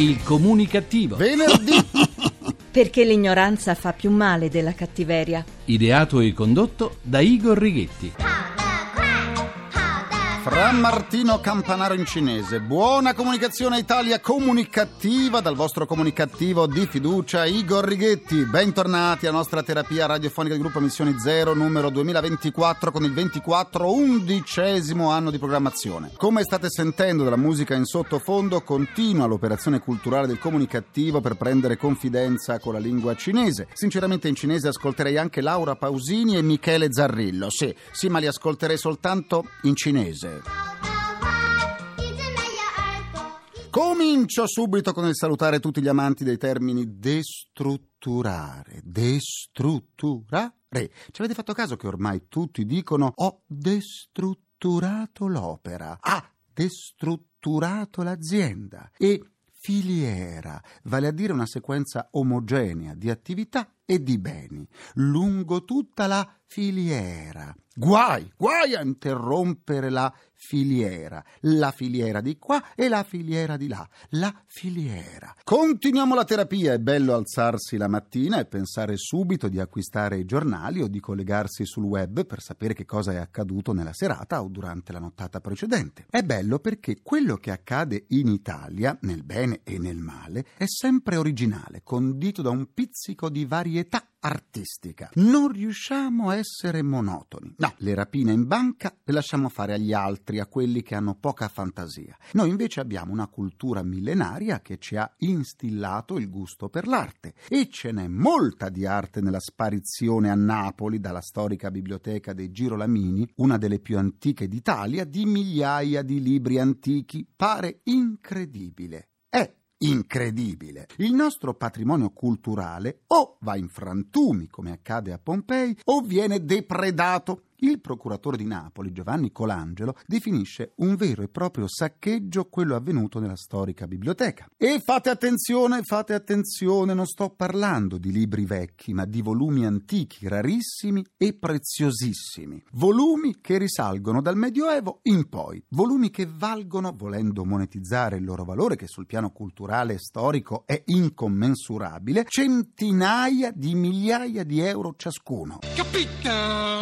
Il comunicativo. Venerdì. Perché l'ignoranza fa più male della cattiveria. Ideato e condotto da Igor Righetti. Fra Martino Campanaro in cinese. Buona comunicazione Italia comunicativa dal vostro comunicativo di fiducia Igor Righetti. Bentornati alla nostra terapia radiofonica del gruppo Missioni Zero numero 2024 con il 24 undicesimo anno di programmazione. Come state sentendo dalla musica in sottofondo, continua l'operazione culturale del comunicativo per prendere confidenza con la lingua cinese. Sinceramente in cinese ascolterei anche Laura Pausini e Michele Zarrillo. Sì, sì, ma li ascolterei soltanto in cinese. Comincio subito con il salutare tutti gli amanti dei termini destrutturare, destrutturare. Ci avete fatto caso che ormai tutti dicono ho destrutturato l'opera, ha destrutturato l'azienda e filiera, vale a dire una sequenza omogenea di attività e di beni lungo tutta la filiera. Guai, guai a interrompere la filiera, la filiera di qua e la filiera di là, la filiera. Continuiamo la terapia, è bello alzarsi la mattina e pensare subito di acquistare i giornali o di collegarsi sul web per sapere che cosa è accaduto nella serata o durante la nottata precedente. È bello perché quello che accade in Italia, nel bene e nel male, è sempre originale, condito da un pizzico di varietà artistica. Non riusciamo a essere monotoni. No, le rapine in banca le lasciamo fare agli altri, a quelli che hanno poca fantasia. Noi invece abbiamo una cultura millenaria che ci ha instillato il gusto per l'arte e ce n'è molta di arte nella sparizione a Napoli dalla storica biblioteca dei Girolamini, una delle più antiche d'Italia, di migliaia di libri antichi. Pare incredibile. Incredibile. Il nostro patrimonio culturale o va in frantumi, come accade a Pompei, o viene depredato il procuratore di Napoli, Giovanni Colangelo, definisce un vero e proprio saccheggio quello avvenuto nella storica biblioteca. E fate attenzione, fate attenzione, non sto parlando di libri vecchi, ma di volumi antichi, rarissimi e preziosissimi. Volumi che risalgono dal Medioevo in poi, volumi che valgono, volendo monetizzare il loro valore, che sul piano culturale e storico è incommensurabile, centinaia di migliaia di euro ciascuno. Capito?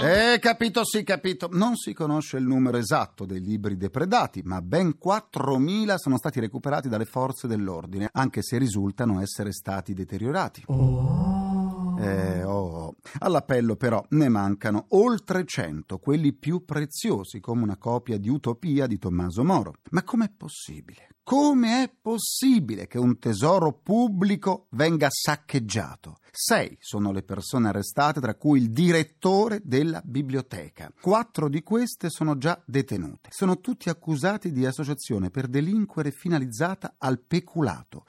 Eh, capito Capito, sì, capito. Non si conosce il numero esatto dei libri depredati, ma ben 4.000 sono stati recuperati dalle forze dell'ordine, anche se risultano essere stati deteriorati. Oh. Eh, oh. All'appello però ne mancano oltre 100, quelli più preziosi, come una copia di Utopia di Tommaso Moro. Ma com'è possibile? Come è possibile che un tesoro pubblico venga saccheggiato? Sei sono le persone arrestate, tra cui il direttore della biblioteca. Quattro di queste sono già detenute. Sono tutti accusati di associazione per delinquere finalizzata al peculato.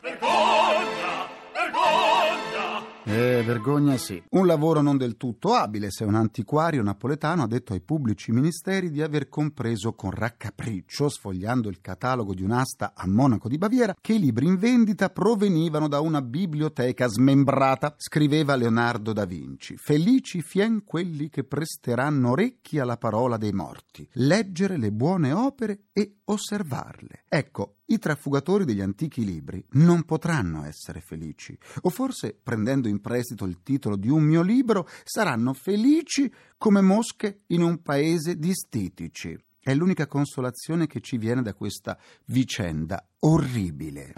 Eh, vergogna sì. Un lavoro non del tutto abile se un antiquario napoletano ha detto ai pubblici ministeri di aver compreso con raccapriccio, sfogliando il catalogo di un'asta a Monaco di Baviera, che i libri in vendita provenivano da una biblioteca smembrata. Scriveva Leonardo da Vinci. Felici fien quelli che presteranno orecchi alla parola dei morti. Leggere le buone opere e osservarle. Ecco, i trafugatori degli antichi libri non potranno essere felici, o forse, prendendo in prestito il titolo di un mio libro, saranno felici come mosche in un paese di stitici. È l'unica consolazione che ci viene da questa vicenda orribile.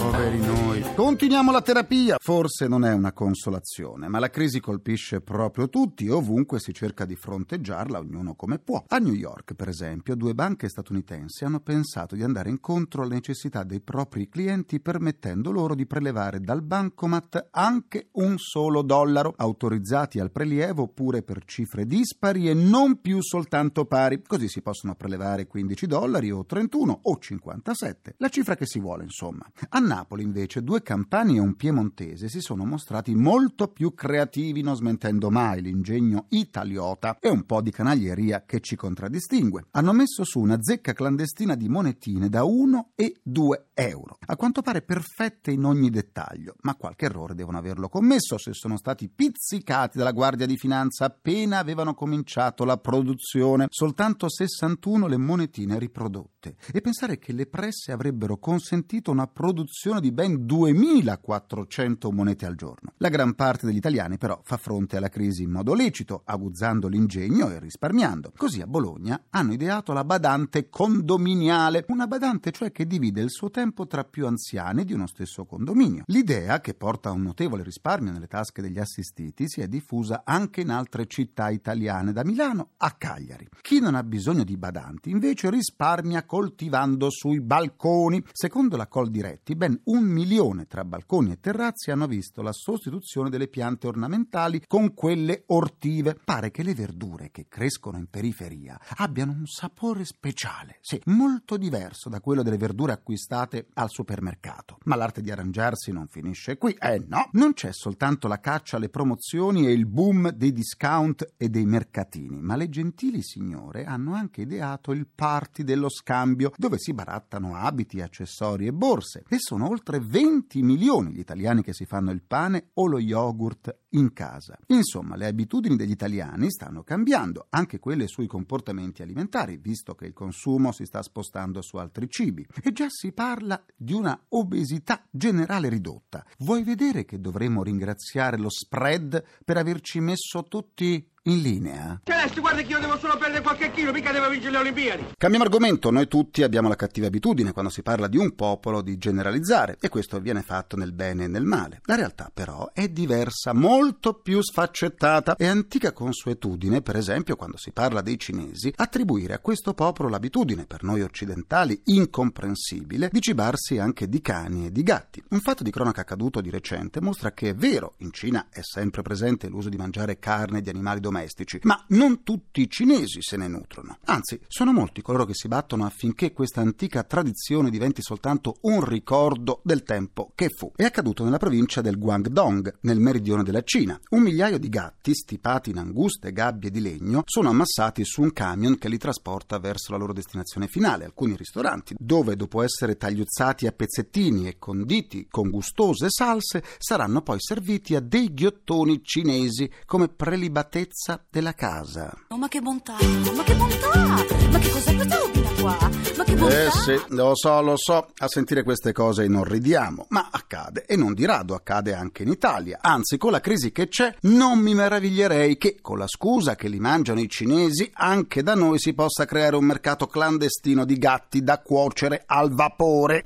Poveri noi. Continuiamo la terapia. Forse non è una consolazione, ma la crisi colpisce proprio tutti ovunque si cerca di fronteggiarla, ognuno come può. A New York, per esempio, due banche statunitensi hanno pensato di andare incontro alle necessità dei propri clienti permettendo loro di prelevare dal bancomat anche un solo dollaro, autorizzati al prelievo pure per cifre dispari e non più soltanto pari. Così si possono prelevare 15 dollari o 31 o 50 57, la cifra che si vuole insomma. A Napoli, invece, due campani e un piemontese si sono mostrati molto più creativi, non smentendo mai l'ingegno italiota e un po' di canaglieria che ci contraddistingue. Hanno messo su una zecca clandestina di monetine da 1 e 2 euro, a quanto pare perfette in ogni dettaglio, ma qualche errore devono averlo commesso se sono stati pizzicati dalla Guardia di Finanza appena avevano cominciato la produzione. Soltanto 61 le monetine riprodotte. E pensare che le presse avrebbero consentito una produzione di ben 2400 monete al giorno. La gran parte degli italiani però fa fronte alla crisi in modo lecito, aguzzando l'ingegno e risparmiando. Così a Bologna hanno ideato la badante condominiale, una badante cioè che divide il suo tempo tra più anziani di uno stesso condominio. L'idea, che porta a un notevole risparmio nelle tasche degli assistiti, si è diffusa anche in altre città italiane, da Milano a Cagliari. Chi non ha bisogno di badanti invece risparmia coltivando sui balconi. Secondo la Col Diretti, ben un milione tra balconi e terrazzi hanno visto la sostituzione delle piante ornamentali con quelle ortive. Pare che le verdure che crescono in periferia abbiano un sapore speciale, sì, molto diverso da quello delle verdure acquistate al supermercato. Ma l'arte di arrangiarsi non finisce qui. Eh no, non c'è soltanto la caccia alle promozioni e il boom dei discount e dei mercatini, ma le gentili signore hanno anche ideato il party dello scambio, dove si barattano abiti, accessori e borse. E sono oltre 20 milioni gli italiani che si fanno il pane o lo yogurt in casa. Insomma, le abitudini degli italiani stanno cambiando, anche quelle sui comportamenti alimentari, visto che il consumo si sta spostando su altri cibi. E già si parla di una obesità generale ridotta. Vuoi vedere che dovremmo ringraziare lo spread per averci messo tutti in linea? Celeste, guarda che io devo solo perdere qualche chilo, mica devo vincere le Olimpiadi. Cambiamo argomento, noi tutti abbiamo la cattiva abitudine quando si parla di un popolo di generalizzare e questo viene fatto nel bene e nel male. La realtà però è diversa, molto più sfaccettata. È antica consuetudine, per esempio, quando si parla dei cinesi, attribuire a questo popolo l'abitudine, per noi occidentali incomprensibile, di cibarsi anche di cani e di gatti. Un fatto di cronaca accaduto di recente mostra che è vero, in Cina è sempre presente l'uso di mangiare carne di animali domestici, ma non tutti i cinesi se ne nutrono. Anzi, sono molti coloro che si battono affinché questa antica tradizione diventi soltanto un ricordo del tempo che fu. È accaduto nella provincia del Guangdong, nel meridione della Cina. Un migliaio di gatti, stipati in anguste gabbie di legno, sono ammassati su un camion che li trasporta verso la loro destinazione finale, alcuni ristoranti, dove dopo essere tagliuzzati a pezzettini e conditi con gustose salse, saranno poi serviti a dei ghiottoni cinesi come prelibatezza della casa. Oh, ma che bontà, ma che bontà! Ma che cos'è questa qua? Ma che bontà! Eh sì, lo so, lo so, a sentire queste cose inorridiamo, ma accade e non di rado accade anche in Italia. Anzi, con la crisi che c'è, non mi meraviglierei che, con la scusa che li mangiano i cinesi, anche da noi si possa creare un mercato clandestino di gatti da cuocere al vapore.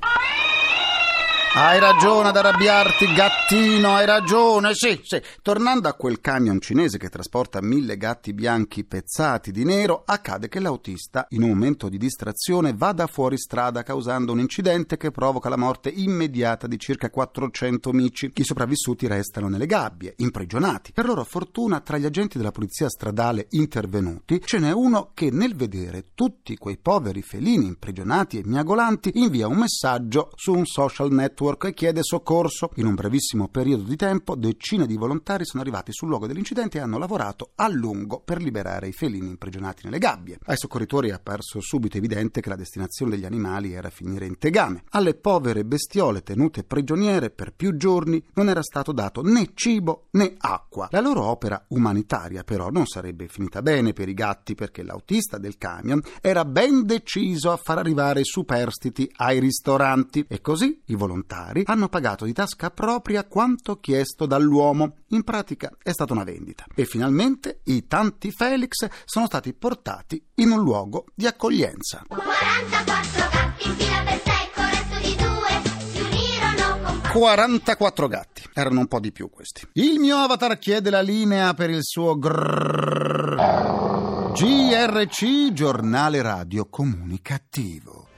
Hai ragione ad arrabbiarti, gattino, hai ragione, sì, sì. Tornando a quel camion cinese che trasporta mille gatti bianchi pezzati di nero, accade che l'autista, in un momento di distrazione, vada fuori strada causando un incidente che provoca la morte immediata di circa 400 mici. I sopravvissuti restano nelle gabbie, imprigionati. Per loro fortuna, tra gli agenti della polizia stradale intervenuti, ce n'è uno che nel vedere tutti quei poveri felini imprigionati e miagolanti invia un messaggio su un social network e chiede soccorso. In un brevissimo periodo di tempo, decine di volontari sono arrivati sul luogo dell'incidente e hanno lavorato a lungo per liberare i felini imprigionati nelle gabbie. Ai soccorritori è apparso subito evidente che la destinazione degli animali era finire in tegame. Alle povere bestiole tenute prigioniere per più giorni non era stato dato né cibo né acqua. La loro opera umanitaria però non sarebbe finita bene per i gatti perché l'autista del camion era ben deciso a far arrivare i superstiti ai ristoranti e così i volontari hanno pagato di tasca propria quanto chiesto dall'uomo. In pratica è stata una vendita. E finalmente i tanti Felix sono stati portati in un luogo di accoglienza. 44 gatti in fila per secco, resto di due si unirono con 44 gatti. Erano un po' di più questi. Il mio avatar chiede la linea per il suo grrrr. GRC, giornale radio comunicativo.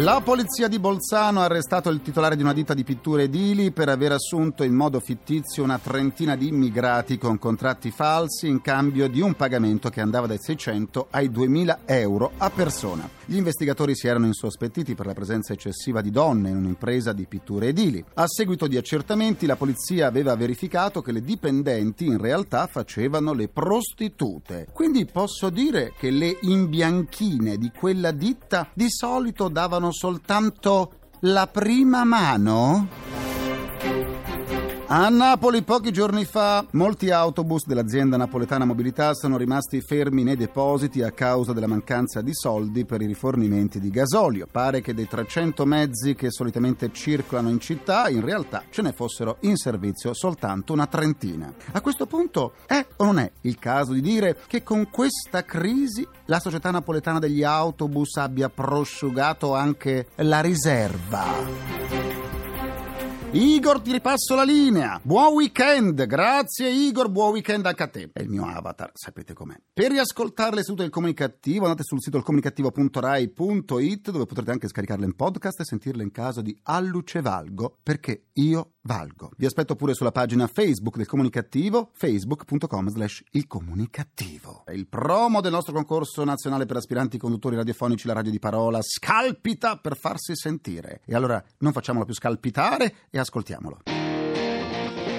La polizia di Bolzano ha arrestato il titolare di una ditta di pitture edili per aver assunto in modo fittizio una trentina di immigrati con contratti falsi in cambio di un pagamento che andava dai 600 ai 2000 euro a persona. Gli investigatori si erano insospettiti per la presenza eccessiva di donne in un'impresa di pitture edili. A seguito di accertamenti la polizia aveva verificato che le dipendenti in realtà facevano le prostitute. Quindi posso dire che le imbianchine di quella ditta di solito davano soltanto la prima mano? A Napoli pochi giorni fa molti autobus dell'azienda napoletana Mobilità sono rimasti fermi nei depositi a causa della mancanza di soldi per i rifornimenti di gasolio. Pare che dei 300 mezzi che solitamente circolano in città in realtà ce ne fossero in servizio soltanto una trentina. A questo punto è o non è il caso di dire che con questa crisi la società napoletana degli autobus abbia prosciugato anche la riserva? Igor, ti ripasso la linea. Buon weekend. Grazie, Igor. Buon weekend anche a te. È il mio avatar, sapete com'è. Per riascoltare le del comunicativo, andate sul sito ilcomunicativo.rai.it dove potrete anche scaricarle in podcast e sentirle in caso di alluce valgo, perché io valgo. Vi aspetto pure sulla pagina Facebook del comunicativo, facebook.com slash il comunicativo. Il promo del nostro concorso nazionale per aspiranti conduttori radiofonici La Radio di Parola scalpita per farsi sentire. E allora non facciamolo più scalpitare e ascoltiamolo.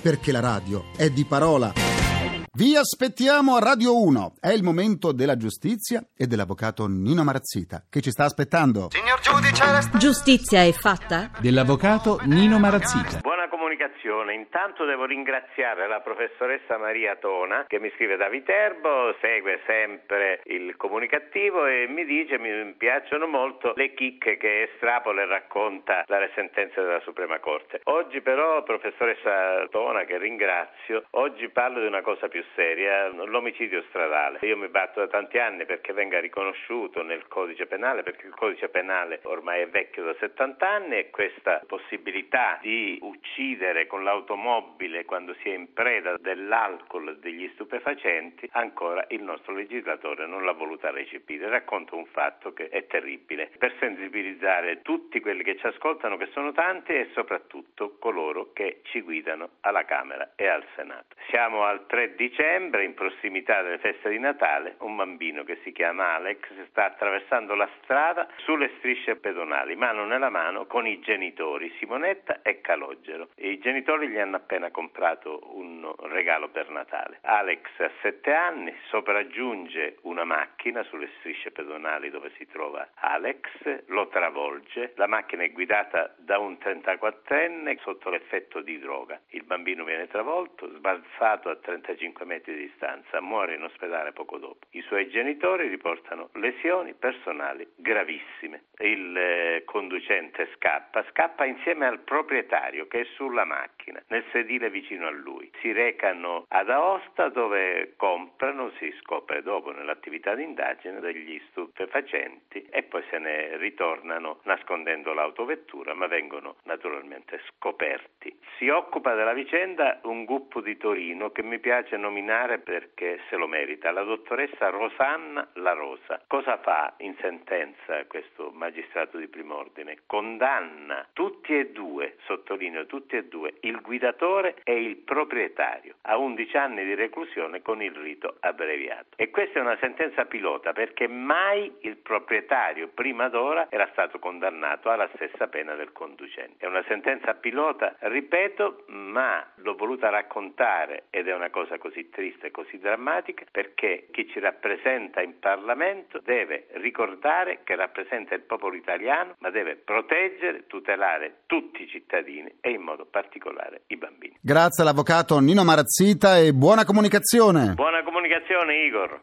perché la radio è di parola. Vi aspettiamo a Radio 1. È il momento della giustizia e dell'avvocato Nino Marazzita che ci sta aspettando. Signor giudice, resta... Giustizia è fatta? Dell'avvocato Nino Marazzita. Comunicazione. Intanto devo ringraziare la professoressa Maria Tona che mi scrive da Viterbo, segue sempre il comunicativo e mi dice mi piacciono molto le chicche che estrapola e racconta dalle sentenze della Suprema Corte. Oggi però, professoressa Tona, che ringrazio, oggi parlo di una cosa più seria, l'omicidio stradale. Io mi batto da tanti anni perché venga riconosciuto nel codice penale, perché il codice penale ormai è vecchio da 70 anni e questa possibilità di uccidere con l'automobile quando si è in preda dell'alcol e degli stupefacenti, ancora il nostro legislatore non l'ha voluta recepire. Racconto un fatto che è terribile, per sensibilizzare tutti quelli che ci ascoltano, che sono tanti, e soprattutto coloro che ci guidano alla Camera e al Senato. Siamo al 3 dicembre, in prossimità delle feste di Natale, un bambino che si chiama Alex sta attraversando la strada sulle strisce pedonali, mano nella mano con i genitori Simonetta e Calogero. I genitori gli hanno appena comprato un regalo per Natale. Alex ha sette anni, sopraggiunge una macchina sulle strisce pedonali dove si trova Alex, lo travolge, la macchina è guidata da un 34enne sotto l'effetto di droga. Il bambino viene travolto, sbalzato a 35 metri di distanza, muore in ospedale poco dopo. I suoi genitori riportano lesioni personali gravissime. Il eh, conducente scappa, scappa insieme al proprietario che è sulla macchina, nel sedile vicino a lui. Si recano ad Aosta dove comprano, si scopre dopo nell'attività di indagine, degli stupefacenti e poi se ne ritornano nascondendo l'autovettura, ma vengono naturalmente scoperti. Si occupa della vicenda un gruppo di Torino che mi piace nominare perché se lo merita, la dottoressa Rosanna La Rosa. Cosa fa in sentenza questo magistrato di prim'ordine? Condanna tutti e due, sottolineo tutti e due, il guidatore e il proprietario a 11 anni di reclusione con il rito abbreviato. E questa è una sentenza pilota perché mai il proprietario prima d'ora era stato condannato alla stessa pena del conducente. È una sentenza pilota, ripeto, ma l'ho voluta raccontare ed è una cosa così triste così drammatica perché chi ci rappresenta in Parlamento deve ricordare che rappresenta il popolo italiano, ma deve proteggere, tutelare tutti i cittadini e in modo particolare i bambini. Grazie all'avvocato Nino Marazzita e buona comunicazione. Buona comunicazione Igor.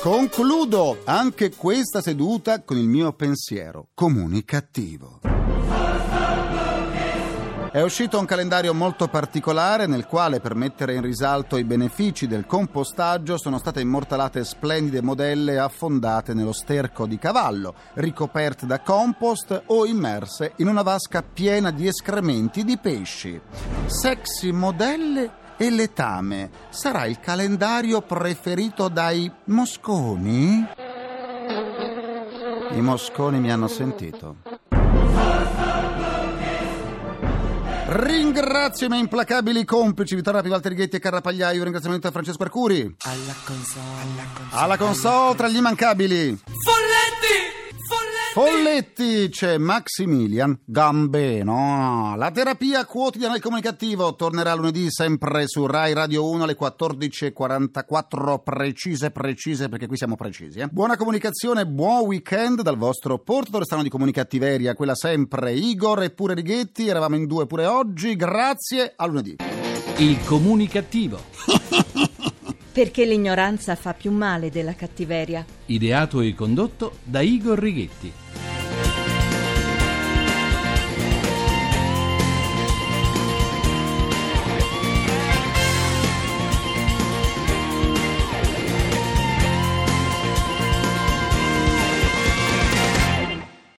Concludo anche questa seduta con il mio pensiero comunicativo. È uscito un calendario molto particolare nel quale per mettere in risalto i benefici del compostaggio sono state immortalate splendide modelle affondate nello sterco di cavallo, ricoperte da compost o immerse in una vasca piena di escrementi di pesci. Sexy modelle e letame sarà il calendario preferito dai mosconi? I mosconi mi hanno sentito. Ringrazio i miei implacabili complici Vittorio Pivalterighetti e Carra Pagliaio. Un ringraziamento a Francesco Arcuri. Alla console, alla console. Alla console tra gli immancabili. Folletti! Folletti c'è Maximilian Gambeno. La terapia quotidiana del comunicativo tornerà lunedì sempre su Rai Radio 1 alle 14.44 precise precise perché qui siamo precisi. eh. Buona comunicazione, buon weekend dal vostro portatore strano di comunicattiveria, quella sempre Igor e pure Righetti. Eravamo in due pure oggi. Grazie, a lunedì. Il comunicativo. Perché l'ignoranza fa più male della cattiveria. Ideato e condotto da Igor Righetti.